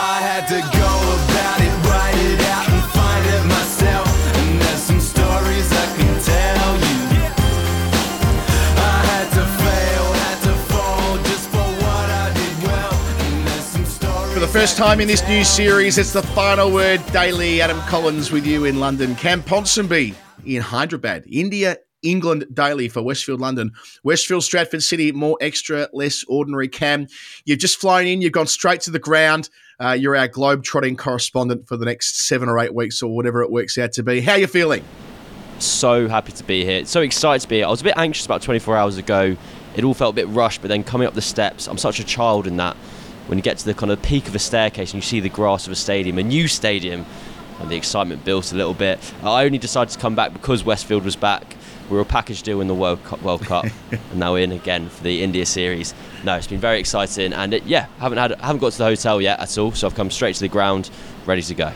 I had to go about it, write it out and find it myself. And there's some stories I can tell you. I had to fail, had to fall just for what I did well. And there's some stories For the first time in this new series, it's the final word daily. Adam Collins with you in London. Cam Ponsonby in Hyderabad. India, England daily for Westfield London. Westfield, Stratford City, more extra, less ordinary. Cam, you've just flown in, you've gone straight to the ground. Uh, you're our globe-trotting correspondent for the next seven or eight weeks or whatever it works out to be. How are you feeling? so happy to be here. So excited to be here. I was a bit anxious about 24 hours ago. It all felt a bit rushed, but then coming up the steps, I'm such a child in that. When you get to the kind of peak of a staircase and you see the grass of a stadium, a new stadium, and the excitement built a little bit. I only decided to come back because Westfield was back. We were a package deal in the World Cup, World Cup and now in again for the India series. No, it's been very exciting, and it, yeah, haven't had, haven't got to the hotel yet at all. So I've come straight to the ground, ready to go.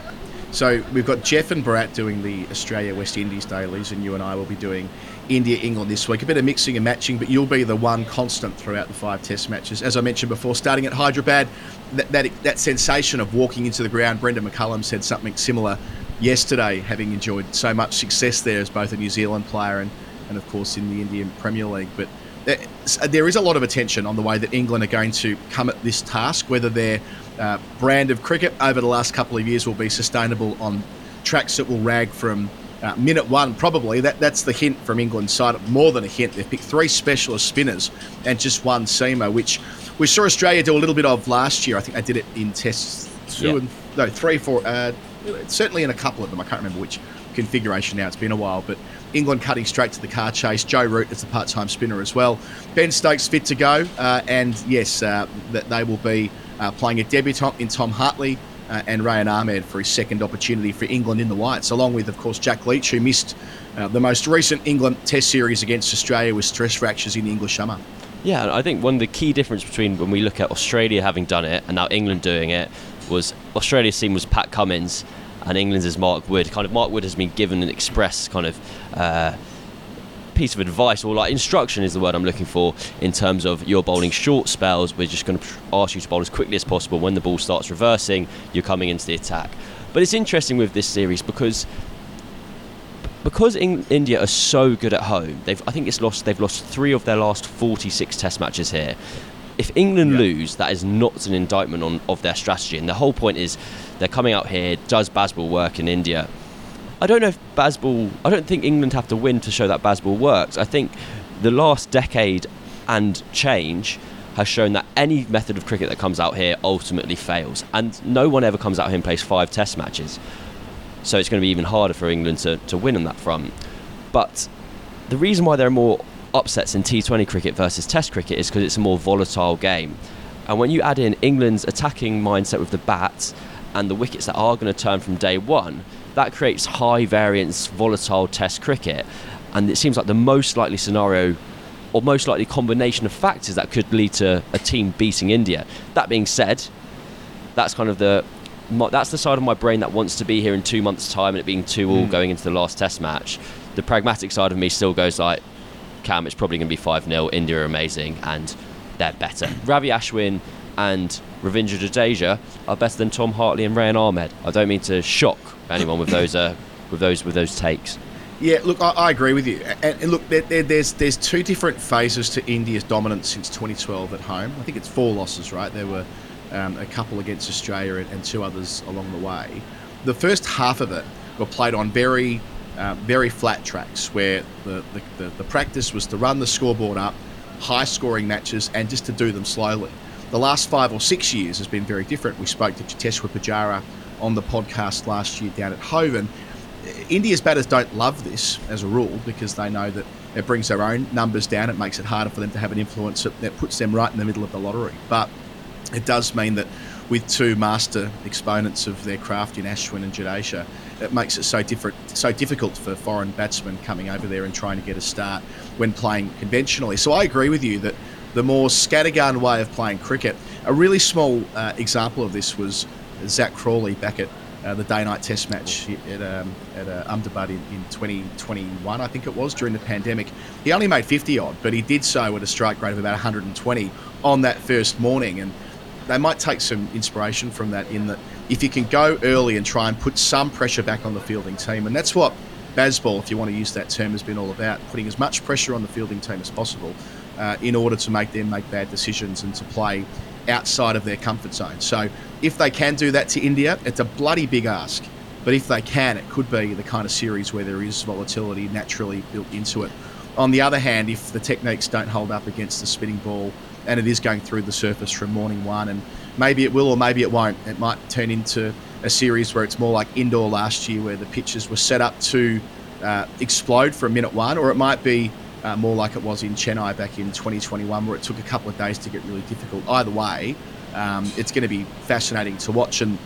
So we've got Geoff and Bharat doing the Australia West Indies dailies, and you and I will be doing India England this week. A bit of mixing and matching, but you'll be the one constant throughout the five Test matches. As I mentioned before, starting at Hyderabad, that that, that sensation of walking into the ground. Brendon McCullum said something similar yesterday, having enjoyed so much success there as both a New Zealand player and, and of course in the Indian Premier League. But there- there is a lot of attention on the way that England are going to come at this task, whether their uh, brand of cricket over the last couple of years will be sustainable on tracks that will rag from uh, minute one, probably. That That's the hint from England's side. More than a hint. They've picked three specialist spinners and just one seamer, which we saw Australia do a little bit of last year. I think they did it in tests two Yeah. and no, three, four, uh, certainly in a couple of them. I can't remember which configuration now. It's been a while, but England cutting straight to the car chase. Joe Root is the part-time spinner as well. Ben Stokes fit to go, uh, and yes, uh, that they will be uh, playing a debutant in Tom Hartley. Uh, and Rehan Ahmed for his second opportunity for England in the Whites, along with, of course, Jack Leach, who missed the most recent England Test series against Australia with stress fractures in the English summer. Yeah, I think one of the key difference between when we look at Australia having done it and now England doing it was Australia's team was Pat Cummins and England's is Mark Wood. Kind of Mark Wood has been given an express kind of uh, piece of advice or like instruction is the word I'm looking for in terms of you're bowling short spells. We're just going to ask you to bowl as quickly as possible. When the ball starts reversing, you're coming into the attack. But it's interesting with this series because because in, India are so good at home, they've I think it's lost. They've lost three of their last 46 Test matches here. If England Yeah. lose, that is not an indictment on of their strategy. And the whole point is they're coming out here. Does Bazball work in India? I don't know if Bazball. I don't think England have to win to show that Bazball works. I think the last decade and change has shown that any method of cricket that comes out here ultimately fails, and no one ever comes out here and plays five Test matches. So it's going to be even harder for England to, to win on that front. But the reason why there are more upsets in T20 cricket versus Test cricket is because it's a more volatile game. And when you add in England's attacking mindset with the bats and the wickets that are going to turn from day one, that creates high variance, volatile Test cricket. And it seems like the most likely scenario or most likely combination of factors that could lead to a team beating India. That being said, that's kind of the my, that's the side of my brain that wants to be here in two months' time and it being two all hmm. going into the last Test match. The pragmatic side of me still goes like, Cam, it's probably going to be five 0 India are amazing and they're better. Ravi Ashwin and Ravindra Jadeja are better than Tom Hartley and Rehan Ahmed. I don't mean to shock anyone with those uh, with those with those takes. Yeah, look, I, I agree with you. And, and look, there, there, there's there's two different phases to India's dominance since 2012 at home. I think it's four losses, right? There were um, a couple against Australia and, and two others along the way. The first half of it were played on very uh, very flat tracks where the, the, the, the practice was to run the scoreboard up, high scoring matches, and just to do them slowly. The last five or six years has been very different. We spoke to Cheteshwar Pujara on the podcast last year down at Hoven. India's batters don't love this as a rule because they know that it brings their own numbers down. It makes it harder for them to have an influence. It puts them right in the middle of the lottery. But it does mean that with two master exponents of their craft in Ashwin and Jadeja, it makes it so different, so difficult for foreign batsmen coming over there and trying to get a start when playing conventionally. So I agree with you that the more scattergun way of playing cricket. A really small uh, example of this was Zak Crawley back at uh, the day night test match at, um, at uh, Ahmedabad in, in 2021, I think it was, during the pandemic. He only made 50 odd, but he did so at a strike rate of about 120 on that first morning. And they might take some inspiration from that in that if you can go early and try and put some pressure back on the fielding team, and that's what Bazball, if you want to use that term, has been all about, putting as much pressure on the fielding team as possible uh, in order to make them make bad decisions and to play outside of their comfort zone. So if they can do that to India, it's a bloody big ask. But if they can, it could be the kind of series where there is volatility naturally built into it. On the other hand, if the techniques don't hold up against the spinning ball and it is going through the surface from morning one, and maybe it will or maybe it won't, it might turn into a series where it's more like Indore last year, where the pitches were set up to uh, explode for a minute one, or it might be uh, more like it was in Chennai back in 2021, where it took a couple of days to get really difficult. Either way, um, it's going to be fascinating to watch. And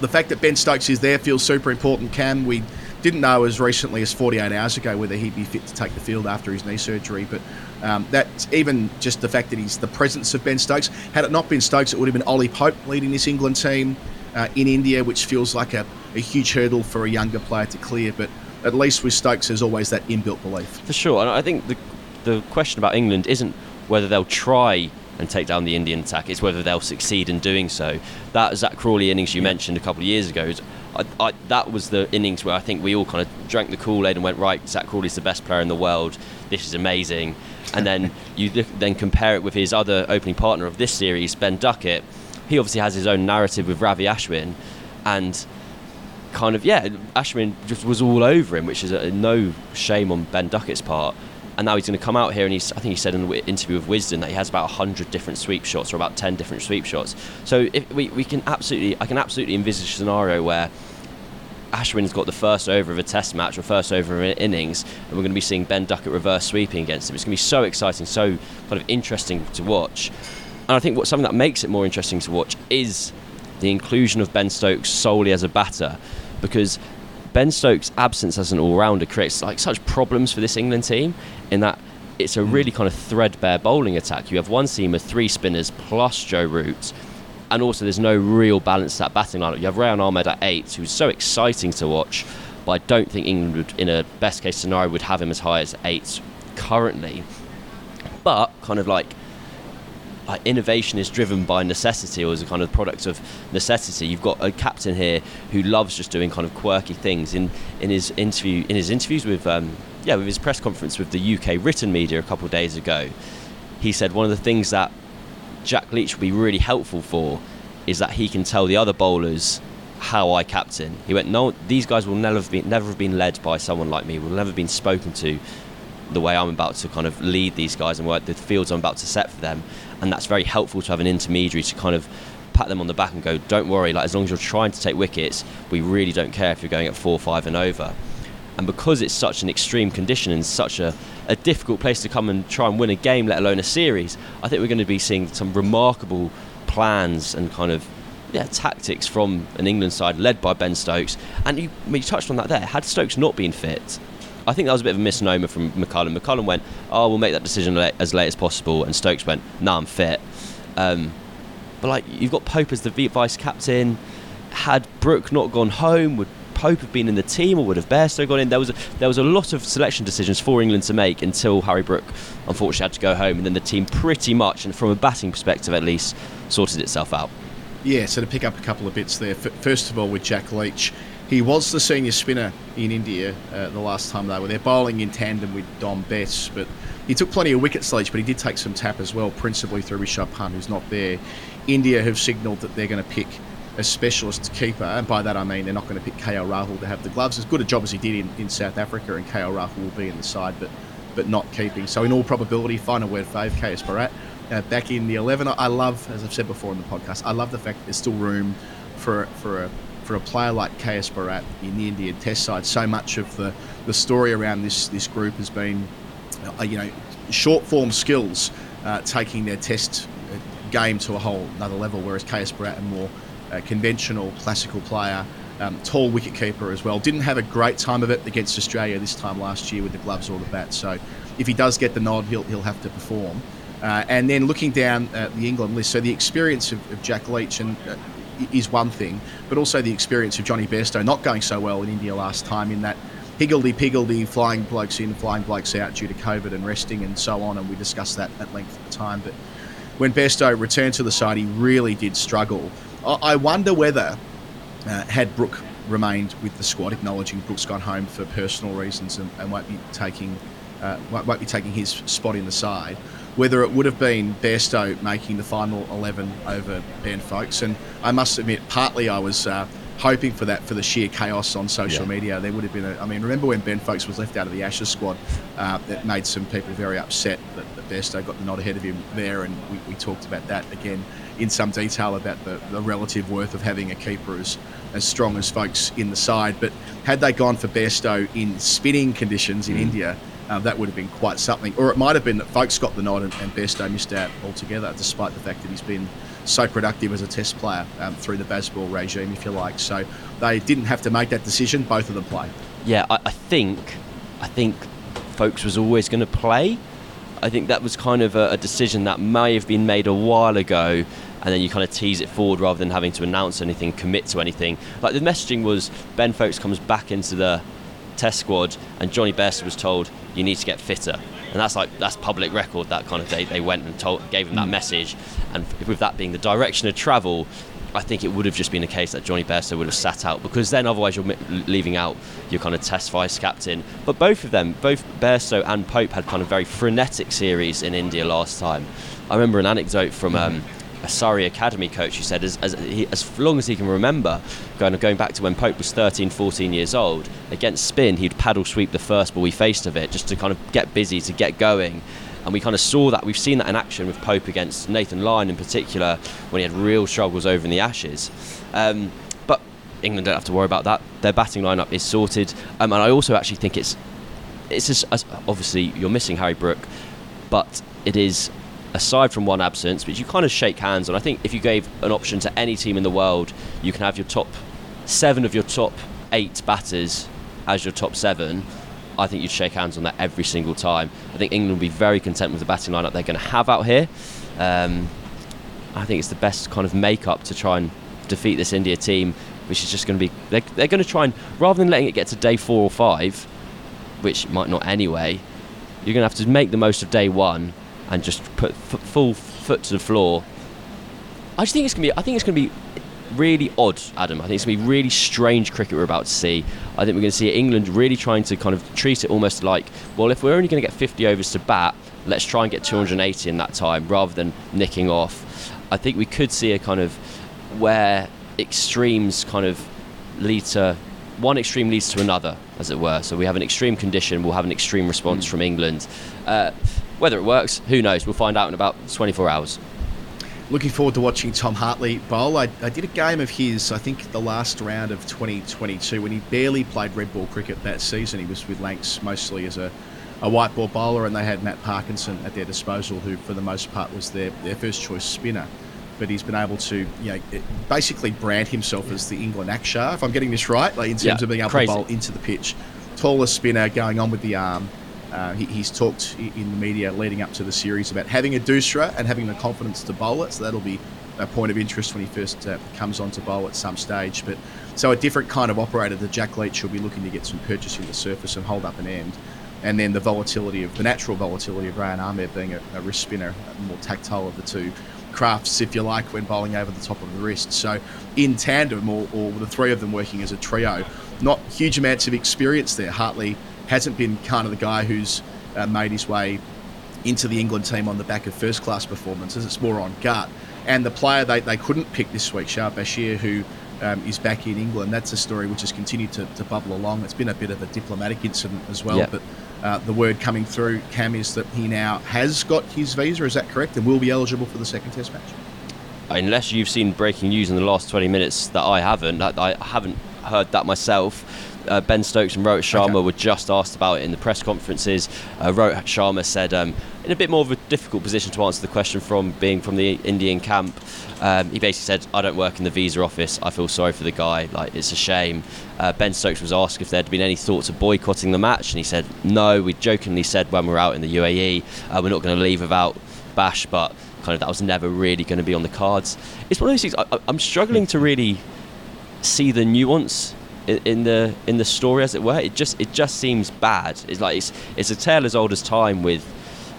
the fact that Ben Stokes is there feels super important. Cam, we didn't know as recently as 48 hours ago whether he'd be fit to take the field after his knee surgery, but um, that's even just the fact that he's the presence of Ben Stokes. Had it not been Stokes, it would have been Ollie Pope leading this England team uh, in India, which feels like a, a huge hurdle for a younger player to clear. But at least with Stokes, there's always that inbuilt belief. For sure, and I think the the question about England isn't whether they'll try and take down the Indian attack; it's whether they'll succeed in doing so. That Zak Crawley innings you mentioned a couple of years ago. I, I, that was the innings where I think we all kind of drank the Kool Aid and went right. Zak Crawley's the best player in the world. This is amazing. And then you then compare it with his other opening partner of this series, Ben Duckett. He obviously has his own narrative with Ravi Ashwin, and kind of yeah, Ashwin just was all over him, which is a, no shame on Ben Duckett's part. And now he's going to come out here, and he's I think he said in the interview with Wisden that he has about hundred different sweep shots or about ten different sweep shots. So if we, we can absolutely I can absolutely envisage a scenario where Ashwin's got the first over of a test match or first over of an innings, and we're going to be seeing Ben Duckett reverse sweeping against him. It's going to be so exciting, so kind of interesting to watch. And I think what something that makes it more interesting to watch is the inclusion of Ben Stokes solely as a batter, because Ben Stokes' absence as an all-rounder creates like such problems for this England team in that it's a really hmm. kind of threadbare bowling attack. You have one seamer, three spinners, plus Joe Root, and also there's no real balance to that batting lineup. You have Rehan Ahmed at eight, who's so exciting to watch, but I don't think England would, in a best case scenario, would have him as high as eight currently. But kind of like like innovation is driven by necessity or is a kind of product of necessity. You've got a captain here who loves just doing kind of quirky things. In in his interview in his interviews with um, yeah with his press conference with the UK written media a couple of days ago, he said one of the things that Jack Leach will be really helpful for is that he can tell the other bowlers how I captain. He went, no, these guys will never have been, never have been led by someone like me. Will never have been spoken to the way I'm about to kind of lead these guys and what the fields I'm about to set for them. And that's very helpful to have an intermediary to kind of pat them on the back and go, don't worry, like as long as you're trying to take wickets, we really don't care if you're going at four, five, and over. And because it's such an extreme condition and such a, a difficult place to come and try and win a game, let alone a series, I think we're going to be seeing some remarkable plans and kind of yeah, tactics from an England side led by Ben Stokes. And you, you touched on that there. Had Stokes not been fit, I think that was a bit of a misnomer from McCullum. McCullum went, "Oh, we'll make that decision late, as late as possible," and Stokes went, "No, nah, I'm fit." Um, but like, you've got Pope as the vice captain. Had Brook not gone home, would Pope have been in the team, or would have Bairstow gone in? There was a, there was a lot of selection decisions for England to make until Harry Brook unfortunately had to go home, and then the team pretty much, and from a batting perspective at least, sorted itself out. Yeah, so to pick up a couple of bits there. First of all, with Jack Leach, he was the senior spinner in India uh, the last time they were there, bowling in tandem with Dom Bess. But he took plenty of wickets, Leach, but he did take some tap as well, principally through Rishabh Pant, who's not there. India have signalled that they're going to pick a specialist keeper, and by that I mean they're not going to pick KL Rahul to have the gloves. As good a job as he did in, in South Africa, and KL Rahul will be in the side, but but not keeping. So in all probability, final word fave, KS Bharat. Uh, back in the 11, I love, as I've said before in the podcast, I love the fact that there's still room for for a for a player like KS Bharat in the Indian Test side, so much of the, the story around this this group has been, uh, you know, short form skills, uh, taking their Test uh, game to a whole another level. Whereas KS Bharat, a more conventional, classical player, um, tall wicket keeper as well, didn't have a great time of it against Australia this time last year with the gloves or the bat. So if he does get the nod, he'll he'll have to perform. Uh, and then looking down at the England list, so the experience of, of Jack Leach and uh, is one thing, but also the experience of Jonny Bairstow not going so well in India last time in that higgledy piggledy, flying blokes in, flying blokes out due to COVID and resting and so on, and we discussed that at length at the time. But when Bairstow returned to the side, he really did struggle. I, wonder whether, uh, had Brook remained with the squad, acknowledging Brook's gone home for personal reasons and, and won't be taking uh, won't, be taking his spot in the side, whether it would have been Bairstow making the final 11 over Ben Foakes. And I must admit, partly I was uh, hoping for that for the sheer chaos on social Yeah. media. There would have been a, I mean, remember when Ben Foakes was left out of the Ashes squad? Uh, that made some people very upset that, that Bairstow got the nod ahead of him there. And we, we talked about that again in some detail about the, the relative worth of having a keeper as, as strong as Foakes in the side. But had they gone for Bairstow in spinning conditions in India, uh, that would have been quite something. Or it might have been that Foakes got the nod and, and Bairstow missed out altogether, despite the fact that he's been so productive as a test player um, through the Bazball regime, if you like. So they didn't have to make that decision. Both of them played. Yeah, I, I think, I think, Foakes was always going to play. I think that was kind of a, a decision that may have been made a while ago, and then you kind of tease it forward rather than having to announce anything, commit to anything. Like the messaging was, Ben Foakes comes back into the test squad, and Jonny Bairstow was told you need to get fitter, and that's like that's public record. That kind of they, they went and told gave him that message, and with that being the direction of travel. I think it would have just been a case that Jonny Bairstow would have sat out because then otherwise you're leaving out your kind of test vice captain. But both of them, both Bairstow and Pope, had kind of very frenetic series in India last time. I remember an anecdote from um, a Surrey Academy coach who said, as, as, he, as long as he can remember, going, going back to when Pope was 13, 14 years old, against spin, he'd paddle sweep the first ball he faced of it just to kind of get busy, to get going. And we kind of saw that. We've seen that in action with Pope against Nathan Lyon in particular when he had real struggles over in the Ashes. Um, but England don't have to worry about that. Their batting lineup is sorted. Um, and I also actually think it's it's just, obviously you're missing Harry Brook, but it is aside from one absence, which you kind of shake hands on. I think if you gave an option to any team in the world, you can have your top seven of your top eight batters as your top seven. I think you'd shake hands on that every single time. I think England will be very content with the batting lineup they're going to have out here. Um, I think it's the best kind of make-up to try and defeat this India team, which is just going to be they're, they're going to try and rather than letting it get to day four or five, which might not anyway, you're going to have to make the most of day one and just put f- full foot to the floor. I just think it's going to be. I think it's going to be really odd, Adam. I think it's going to be really strange cricket we're about to see. I think we're going to see England really trying to kind of treat it almost like, well, if we're only going to get 50 overs to bat, let's try and get 280 in that time rather than nicking off. I think we could see a kind of where extremes kind of lead to one extreme leads to another, as it were. So we have an extreme condition, we'll have an extreme response from England. Uh, whether it works, who knows? We'll find out in about 24 hours. Looking forward to watching Tom Hartley bowl. I, I did a game of his, I think the last round of 2022, when he barely played red ball cricket that season. He was with Lancs mostly as a, a white ball bowler, and they had Matt Parkinson at their disposal, who for the most part was their, their first choice spinner. But he's been able to, you know, basically brand himself as the England Akshar, if I'm getting this right, like in terms Yeah, of being able crazy. to bowl into the pitch. Tallest spinner, going on with the arm. Uh, he, he's talked in the media leading up to the series about having a doosra and having the confidence to bowl it. So that'll be a point of interest when he first uh, comes on to bowl at some stage. But so a different kind of operator. The Jack Leach will be looking to get some purchase in the surface and hold up an end. And then the volatility of the natural volatility of Rehan Ahmed being a, a wrist spinner, a more tactile of the two crafts, if you like, when bowling over the top of the wrist. So in tandem, or, or the three of them working as a trio, not huge amounts of experience there. Hartley hasn't been kind of the guy who's uh, made his way into the England team on the back of first class performances. It's more on gut. And the player they, they couldn't pick this week, Shoaib Bashir, who um, is back in England, that's a story which has continued to, to bubble along. It's been a bit of a diplomatic incident as well, Yeah. but uh, the word coming through, Cam, is that he now has got his visa. Is that correct? And will be eligible for the second Test match. unless you've seen breaking news in the last 20 minutes that I haven't, that I haven't heard that myself. uh, Ben Stokes and Rohit Sharma Okay. were just asked about it in the press conferences. Uh, Rohit Sharma said, um, in a bit more of a difficult position to answer the question from being from the Indian camp, um, he basically said, I don't work in the visa office. I feel sorry for the guy. Like, it's a shame. Uh, ben Stokes was asked if there had been any thoughts of boycotting the match, and he said, no. We jokingly said when we're out in the UAE, uh, we're not going to leave without Bash, but kind of that was never really going to be on the cards. It's one of those things, I- I'm struggling to really see the nuance in the in the story as it were. It just it just seems bad. It's like it's it's a tale as old as time with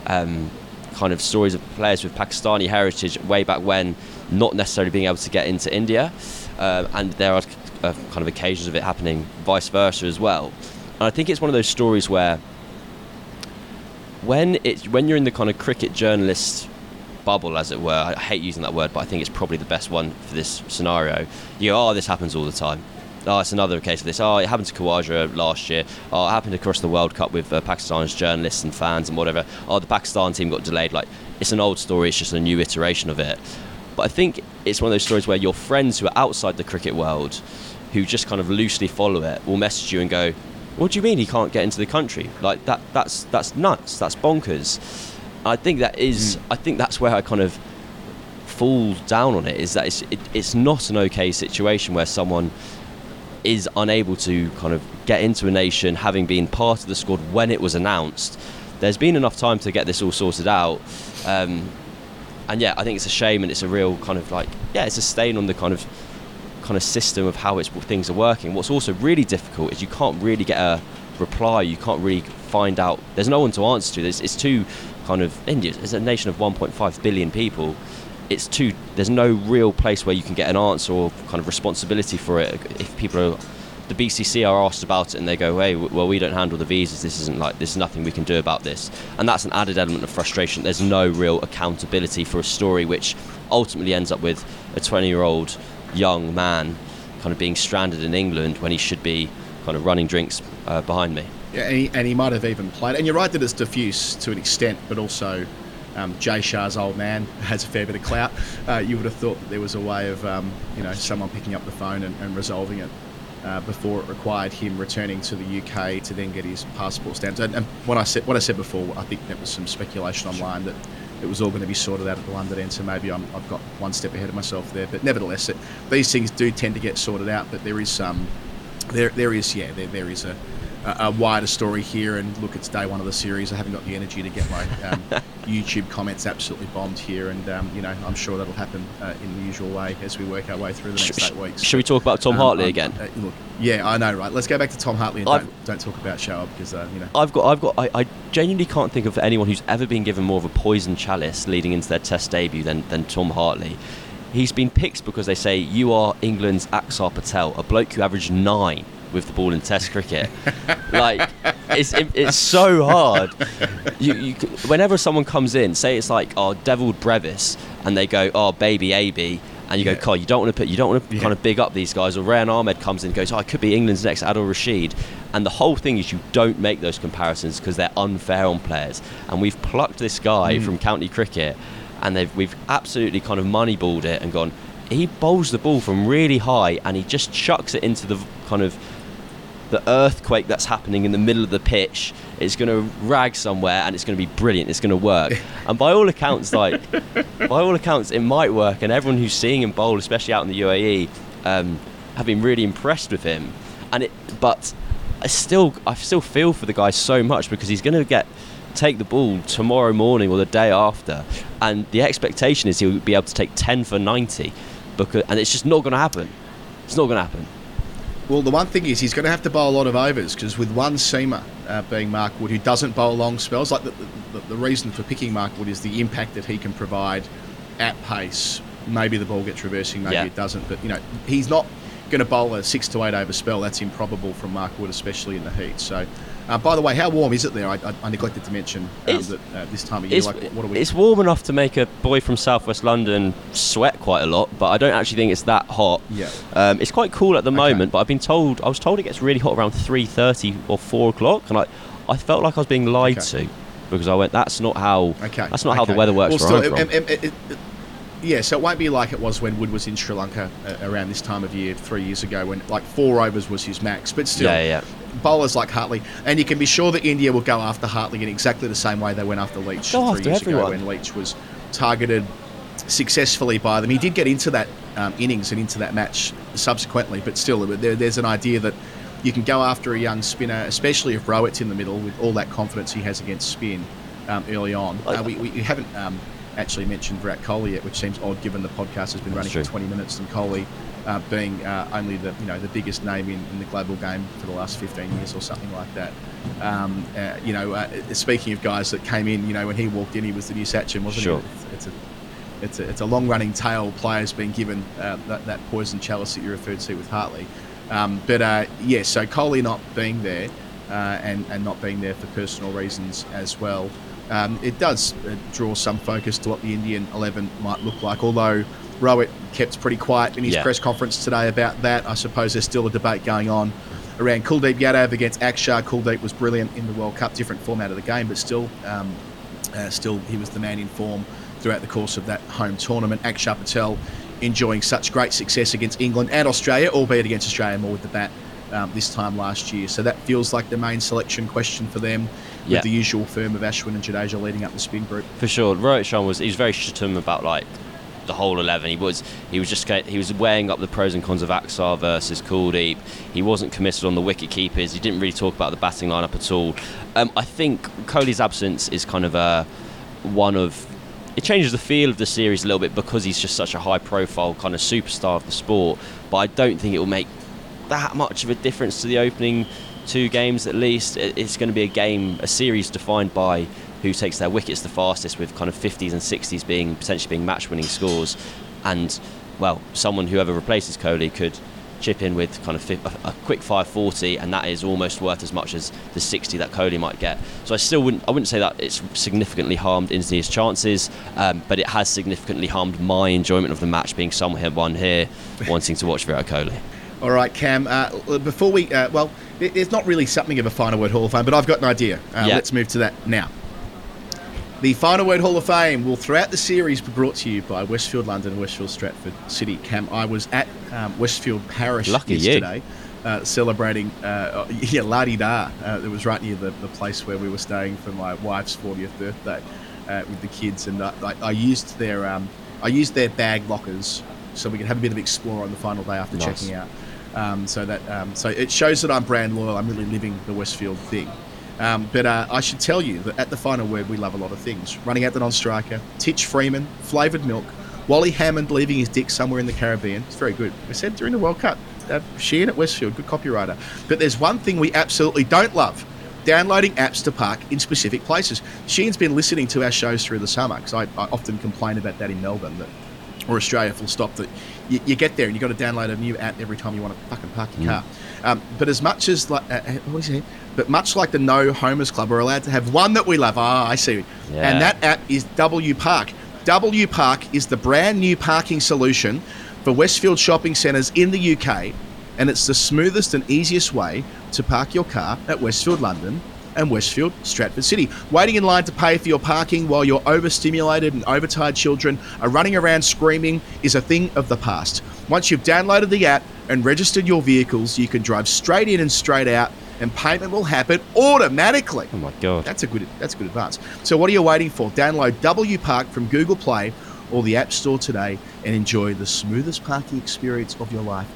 um, kind of stories of players with Pakistani heritage way back when not necessarily being able to get into India uh, and there are uh, kind of occasions of it happening vice versa as well. And I think it's one of those stories where when it's when you're in the kind of cricket journalist bubble, as it were. I hate using that word, but I think it's probably the best one for this scenario. You go, oh, this happens all the time. Oh, it's another case of this. Oh, it happened to Khawaja last year. Oh, it happened across the World Cup with uh, Pakistan's journalists and fans and whatever. Oh, the Pakistan team got delayed. Like, it's an old story. It's just a new iteration of it. But I think it's one of those stories where your friends who are outside the cricket world, who just kind of loosely follow it, will message you and go, "What do you mean he can't get into the country? Like that? That's that's nuts. That's bonkers." I think that is. I think that's where I kind of fall down on it. Is that it's it, it's not an okay situation where someone is unable to kind of get into a nation having been part of the squad when it was announced. There's been enough time to get this all sorted out. Um, and yeah, I think it's a shame, and it's a real kind of like yeah, it's a stain on the kind of kind of system of how it's things are working. What's also really difficult is you can't really get a reply. You can't really find out. There's no one to answer to. There's, it's too kind of India. It's a nation of 1.5 billion people. It's too. There's no real place where you can get an answer or kind of responsibility for it. If people are the BCC are asked about it and they go, "Hey, well, we don't handle the visas. This isn't like there's nothing we can do about this," and that's an added element of frustration. There's no real accountability for a story which ultimately ends up with a 20-year-old young man kind of being stranded in England when he should be kind of running drinks uh, behind me. Yeah, and he, and he might have even played. And you're right that it's diffuse to an extent, but also um, Jay Shah's old man has a fair bit of clout. Uh, you would have thought that there was a way of um, you know someone picking up the phone and, and resolving it uh, before it required him returning to the UK to then get his passport stamped. And, and when I said what I said before, I think there was some speculation online that it was all going to be sorted out at the London end. So maybe I'm, I've got one step ahead of myself there. But nevertheless, it, these things do tend to get sorted out. But there is some there, there is, yeah, there, there is a, a, a wider story here. And look, it's day one of the series. I haven't got the energy to get my um, YouTube comments absolutely bombed here, and um, you know, I'm sure that'll happen uh, in the usual way as we work our way through the next Sh- eight weeks. Should we talk about Tom Um, Hartley again? uh, look, yeah, I know, right? Let's go back to Tom Hartley and don't, don't talk about Show because uh, you know. I've got, I've got, I, I genuinely can't think of anyone who's ever been given more of a poison chalice leading into their Test debut than, than Tom Hartley. He's been picked because they say you are England's Axar Patel, a bloke who averaged nine with the ball in Test cricket. like, it's it, it's so hard. You, you, whenever someone comes in, say it's like oh Dewald Brevis, and they go oh baby AB. And you go, Yeah. Carl, you don't want to put, you don't want to Yeah. kind of big up these guys. Or Rehan Ahmed comes in and goes, oh, I could be England's next Adil Rashid. And the whole thing is you don't make those comparisons because they're unfair on players. And we've plucked this guy Mm. from county cricket and they've, we've absolutely kind of moneyballed it and gone, he bowls the ball from really high and he just chucks it into the kind of the earthquake that's happening in the middle of the pitch. It's going to rag somewhere and it's going to be brilliant. It's going to work. and by all accounts, like by all accounts, it might work. And everyone who's seeing him bowl, especially out in the UAE, um, have been really impressed with him. And it, but I still, I still feel for the guy so much because he's going to get take the ball tomorrow morning or the day after, and the expectation is he'll be able to take ten for ninety, because and it's just not going to happen. It's not going to happen. Well, the one thing is he's going to have to bowl a lot of overs because with one seamer uh, being Mark Wood, who doesn't bowl long spells, like the, the, the reason for picking Mark Wood is the impact that he can provide at pace. Maybe the ball gets reversing, maybe Yeah. it doesn't, but you know he's not going to bowl a six to eight over spell. That's improbable from Mark Wood, especially in the heat. So, uh, by the way, how warm is it there? I, I, I neglected to mention um, that uh, this time of year, It's, like what are we? it's warm enough to make a boy from southwest London sweat quite a lot, but I don't actually think it's that hot. Yeah. Um, it's quite cool at the Okay. moment, but I've been told I was told it gets really hot around three thirty or four o'clock, and I I felt like I was being lied Okay. to because I went that's not how Okay. that's not how the weather works Well, still, from. em- em- Yeah, so it won't be like it was when Wood was in Sri Lanka uh, around this time of year three years ago, when like four overs was his max. But still, Yeah, yeah. Bowlers like Hartley, and you can be sure that India will go after Hartley in exactly the same way they went after Leach Go three after years ago when Leach was targeted successfully by them. He did get into that um, innings and into that match subsequently, but still, there, there's an idea that you can go after a young spinner, especially if Rohit's in the middle with all that confidence he has against spin um, early on. Uh, we, we haven't um, actually mentioned Virat Kohli yet, which seems odd given the podcast has been running true. for 20 minutes and Kohli uh, being uh, only the you know the biggest name in, in the global game for the last 15 years or something like that. Um, uh, you know, uh, speaking of guys that came in, you know, when he walked in, he was the new Sachin, wasn't Sure. he? It's, it's a it's a, it's a long running tale. players being given uh, that, that poison chalice that you referred to with Hartley. Um, but uh, yeah, so Kohli not being there uh, and, and not being there for personal reasons as well, um, it does uh, draw some focus to what the Indian 11 might look like. Although Rohit kept pretty quiet in his Yeah. press conference today about that. I suppose there's still a debate going on around Kuldeep Yadav against Akshar. Kuldeep was brilliant in the World Cup, different format of the game, but still, um, uh, still he was the man in form throughout the course of that home tournament. Akshar Patel enjoying such great success against England and Australia, albeit against Australia more with the bat um, this time last year. So that feels like the main selection question for them, with Yeah. the usual firm of Ashwin and Jadeja leading up the spin group. For sure, Rohit Sharma was he was very shatum about like the whole eleven. He was he was just he was weighing up the pros and cons of Axar versus Kuldeep. He wasn't committed on the wicket keepers. He didn't really talk about the batting lineup at all. Um, I think Kohli's absence is kind of a one of it changes the feel of the series a little bit because he's just such a high profile kind of superstar of the sport. But I don't think it will make that much of a difference to the opening two games at least. It's going to be a game, a series defined by who takes their wickets the fastest, with kind of 50s and 60s being potentially being match-winning scores, and well, someone whoever replaces Kohli could chip in with kind of a, a quick 540, and that is almost worth as much as the 60 that Kohli might get. So I still wouldn't, I wouldn't say that it's significantly harmed India's chances, um, but it has significantly harmed my enjoyment of the match, being someone here wanting to watch Virat Kohli. All right, Cam. Uh, before we, uh, well, there's not really something of a final word Hall of Fame, but I've got an idea. Uh, Yeah. Let's move to that now. The final word Hall of Fame will, throughout the series, be brought to you by Westfield London, and Westfield Stratford City. Cam, I was at um, Westfield Parish Lucky yesterday, uh, celebrating, uh, yeah, La Di Da. Uh, it was right near the, the place where we were staying for my wife's 40th birthday uh, with the kids, and I, I, I used their, um, I used their bag lockers so we could have a bit of explore on the final day after Nice. checking out. Um, so that um, so it shows that I'm brand loyal. I'm really living the Westfield thing. Um, but uh, I should tell you that at the final word, we love a lot of things. Running out the non-striker, Tich Freeman, flavoured milk, Wally Hammond leaving his dick somewhere in the Caribbean. It's very good. We said during the World Cup. Uh, Sheehan at Westfield, good copywriter. But there's one thing we absolutely don't love. Downloading apps to park in specific places. Sheehan's been listening to our shows through the summer because I, I often complain about that in Melbourne that or Australia, full stop, that you, you get there and you've got to download a new app every time you want to fucking park your car. Um, but as much as like, uh, uh, what is it? But much like the No Homers Club, we're allowed to have one that we love. Ah, I see. Yeah. And that app is W Park. W Park is the brand new parking solution for Westfield shopping centres in the UK, and it's the smoothest and easiest way to park your car at Westfield London and Westfield Stratford City. Waiting in line to pay for your parking while your overstimulated and overtired children are running around screaming is a thing of the past. Once you've downloaded the app and registered your vehicles, you can drive straight in and straight out, and payment will happen automatically. Oh my god. That's a good. That's a good advance. So what are you waiting for? Download W Park from Google Play or the App Store today and enjoy the smoothest parking experience of your life.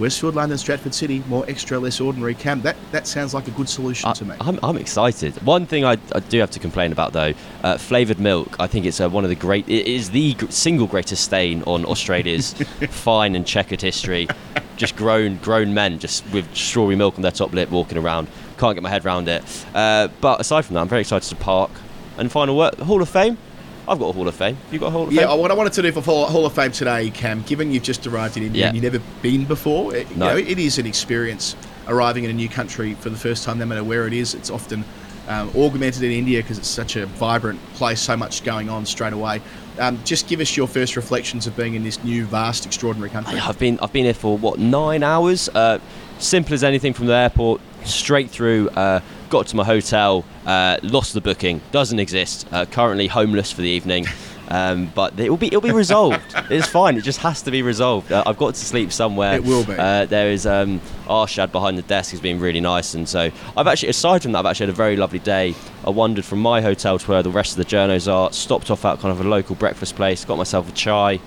Westfield, London, Stratford City, more extra, less ordinary. Cam, that, that sounds like a good solution I, to me. I'm, I'm excited. One thing I, I do have to complain about though, uh, flavored milk. I think it's uh, one of the great. It is the single greatest stain on Australia's fine and checkered history. Just grown grown men just with strawberry milk on their top lip walking around. Can't get my head around it. Uh, but aside from that, I'm very excited to park. And final word, Hall of Fame. I've got a Hall of Fame. You got a Hall of Yeah, Fame? Yeah, what I wanted to do for Hall of Fame today, Cam, given you've just arrived in India Yeah. and you've never been before, it, you No. know, it is an experience arriving in a new country for the first time, no matter where it is. It's often um, augmented in India because it's such a vibrant place, so much going on straight away. Um, just give us your first reflections of being in this new, vast, extraordinary country. I've been I've been here for what nine hours. Uh, simple as anything from the airport, straight through. Uh, got to my hotel, uh, lost the booking, doesn't exist. Uh, currently homeless for the evening. Um, but it will be it'll be resolved. it's fine. It just has to be resolved. Uh, I've got to sleep somewhere. It will be. Uh, there is um, Arshad behind the desk. He's been really nice, and so I've actually, aside from that, I've actually had a very lovely day. I wandered from my hotel to where the rest of the journos are. Stopped off at kind of a local breakfast place. Got myself a chai.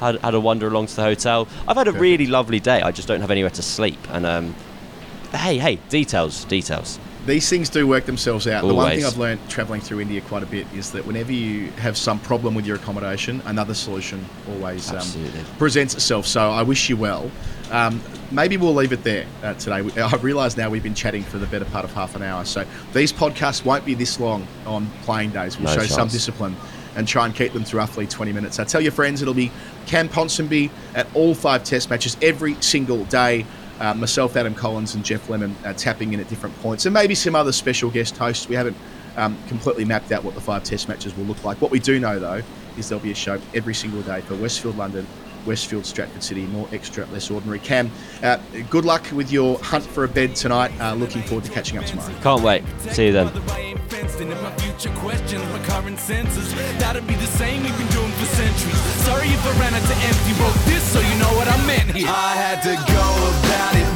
Had, had a wander along to the hotel. I've had a Perfect. really lovely day. I just don't have anywhere to sleep. And um, hey, hey, details, details. These things do work themselves out. The one thing I've learned travelling through India quite a bit is that whenever you have some problem with your accommodation, another solution always um, presents itself. So I wish you well. Um, maybe we'll leave it there uh, today. I've realised now we've been chatting for the better part of half an hour. So these podcasts won't be this long on playing days. We'll No show some discipline and try and keep them to roughly 20 minutes. So tell your friends it'll be Cam Ponsonby at all five test matches every single day. Uh, myself, Adam Collins, and Geoff Lemon uh, tapping in at different points, and maybe some other special guest hosts. We haven't um, completely mapped out what the five test matches will look like. What we do know, though, is there'll be a show every single day for Westfield London, Westfield Stratford City, more extra, less ordinary. Cam, uh, good luck with your hunt for a bed tonight. Uh, looking forward to catching up tomorrow. Can't wait. See you then. Whether I ain't fenced in, if my future questions my current senses. That'll be the same we've been doing for centuries. Sorry if I ran out to empty. Wrote this so you know what I meant here. I had to go about